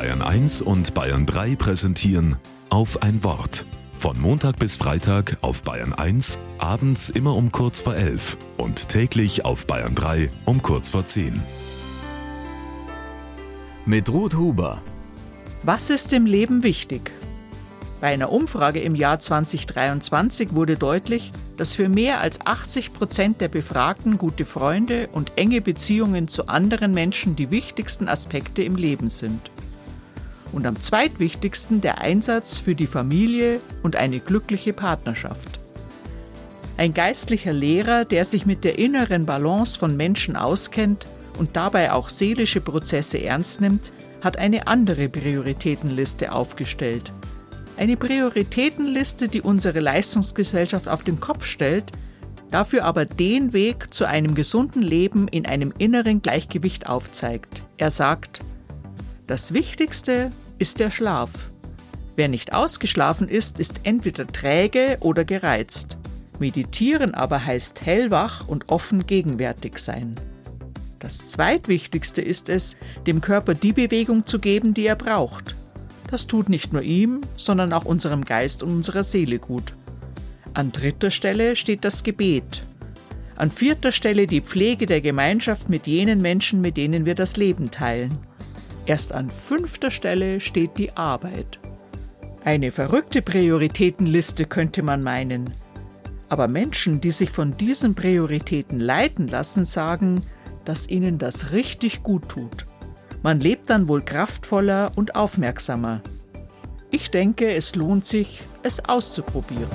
Bayern 1 und Bayern 3 präsentieren auf ein Wort. Von Montag bis Freitag auf Bayern 1, abends immer um kurz vor 11 und täglich auf Bayern 3 um kurz vor 10. Mit Ruth Huber. Was ist im Leben wichtig? Bei einer Umfrage im Jahr 2023 wurde deutlich, dass für mehr als 80 Prozent der Befragten gute Freunde und enge Beziehungen zu anderen Menschen die wichtigsten Aspekte im Leben sind. Und am zweitwichtigsten der Einsatz für die Familie und eine glückliche Partnerschaft. Ein geistlicher Lehrer, der sich mit der inneren Balance von Menschen auskennt und dabei auch seelische Prozesse ernst nimmt, hat eine andere Prioritätenliste aufgestellt – eine Prioritätenliste, die unsere Leistungsgesellschaft auf den Kopf stellt, dafür aber den Weg zu einem gesunden Leben in einem inneren Gleichgewicht aufzeigt. Er sagt, das Wichtigste ist der Schlaf. Wer nicht ausgeschlafen ist, ist entweder träge oder gereizt. Meditieren aber heißt hellwach und offen gegenwärtig sein. Das Zweitwichtigste ist es, dem Körper die Bewegung zu geben, die er braucht. Das tut nicht nur ihm, sondern auch unserem Geist und unserer Seele gut. An dritter Stelle steht das Gebet. An vierter Stelle die Pflege der Gemeinschaft mit jenen Menschen, mit denen wir das Leben teilen. Erst an fünfter Stelle steht die Arbeit. Eine verrückte Prioritätenliste könnte man meinen. Aber Menschen, die sich von diesen Prioritäten leiten lassen, sagen, dass ihnen das richtig gut tut. Man lebt dann wohl kraftvoller und aufmerksamer. Ich denke, es lohnt sich, es auszuprobieren.